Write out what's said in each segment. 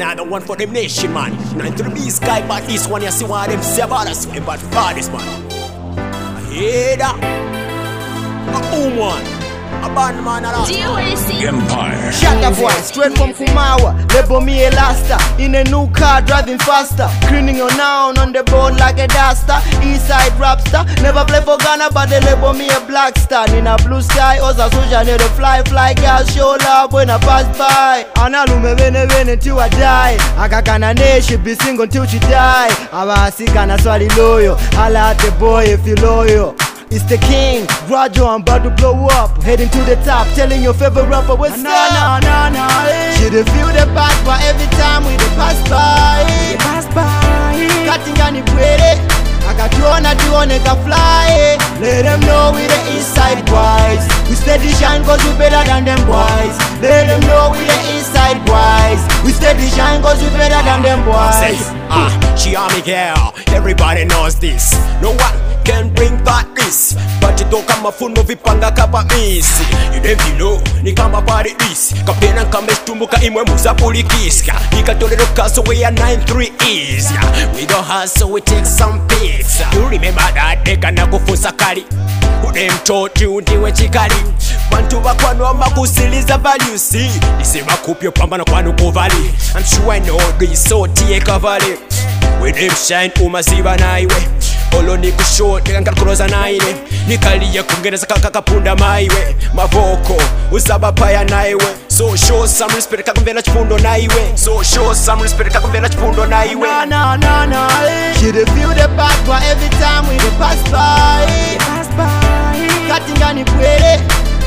Another want for them nation, man. Nine to the beast guy, but this one you see what them say about us. But this man. I hear that. A boom one. A band man a lot. Empire. Shut up, boy. Straight from Kumawa. Label me a laster. In a new car, driving faster. Cleaning your noun on the board like a duster. Eastside rapster. Never play for Ghana, but they label me a black star. In a blue sky, Oza Soja near the fly, fly girl. Show love when I pass by. Analume vene vene till I die. Akakana ne, she be single till she die. Abasikana swali loyo. Holla at the boy if you loyal. It's the king, Roger, I'm about to blow up. Heading to the top, telling your favorite rapper what's Nah, up. nah, nah, nah, eh. She dey feel the back, but every time we dey pass by. we Pass by. Katingani bwere, akatuona tuone ka fly. Let them know we the east side boys. We steady shine cause we better than them boys. Let them know we the east side boys. We steady shine cause we better than them Say, boys. ah, she army girl. Everybody knows this. No one mafuno vipanga kapa misi. Yudevino ni kama paradisi kapena kamestumbuka imwe muzapulikisya ikatolero kaso we 93 isya we don't hustle we take some pizza. You remember that deka kali. Ule mtoti undiwe chikali. Bantu bakwanwa makusiliza valusi nisebakupyo pambana kwanu kuvali. Amshuwa nodo isoti ekavale wedemshine umaziva naiwe olo nikushote kangakuloza naine nikaliye kungereza kakakapunda maiwe. Mavoko uzaba paya naiwe. So show some respect kakumvera chifundo naiwe. So show some respect kakumvera chifundo naiwe. Nah, nah, nah, nah, eh. She feel the back, but every time we pass by. Pass by. katingani bwere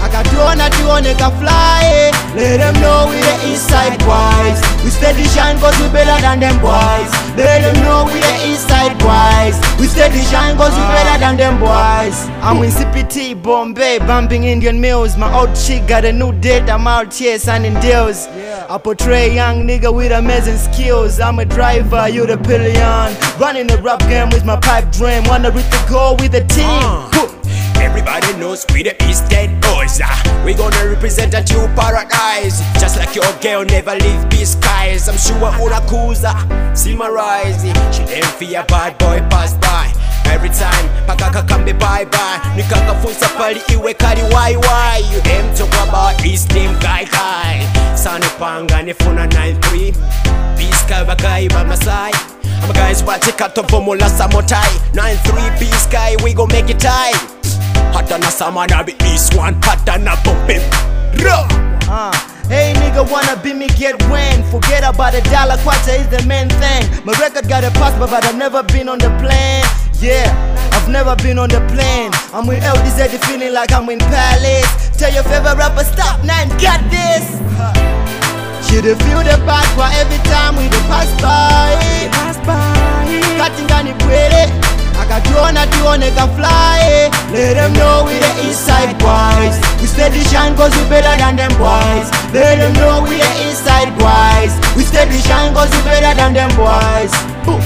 akatuona tuone ka fly. Let them know we the east side boys. We steady shine cause we better than them boys. Let them steady shine we better than them boys i'm in cpt bombay bumping indian meals. my old chick got a new date i'm out here signing deals I portray young nigga with amazing skills. I'm a driver, you the pillion. Running the rap game with my pipe dream. Wanna reach the goal with the team. Uh. Everybody knows we the East End boys. We gonna represent a true paradise. Just like your girl never leave these skies. I'm sure Urakuza see my rise. She them fear bad boy pass by. Every time pakaka kambe bye bye. Nikakafunza pali iwe kali why why. You them talk about East team guy guy. Sane panga nifuna 9-3. Peace guy bagai watch kato formula samotai 9-3 peace guy we gon make it tight. Na be east one pata na bumpin Raw Uh, hey nigga wanna be me get when? Forget about a dollar quarter is the main thing. My record got a passport but I've never been on the plane. Yeah, I've never been on the plane. I'm with LDZ feeling like I'm in Palace Tell your favorite rapper stop now and get this She dey feel the back but every time we shine cause we better than them boys. Let them know we the east side boys. We steady shine cause we better than them boys. Boom.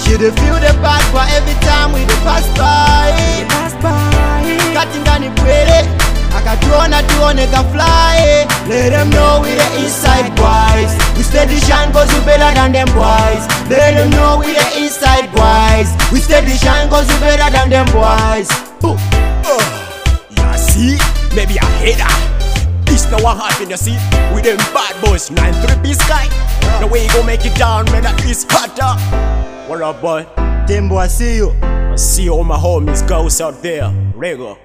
she dey feel the back but every time we dey pass by. Katingani bwere akatuona tuone ka fly. Let them know we the east side boys. We steady shine cause we better than them boys. Let them know we the east side boys. We steady shine cause we better than them boys. Boom. Yeah see maybe a hater This now what happen you see With them bad boys 9-3 peace guy The way you gon make it down man that is hotter. What up boy? Dembo I see you. I See all my homies girls out there. Rego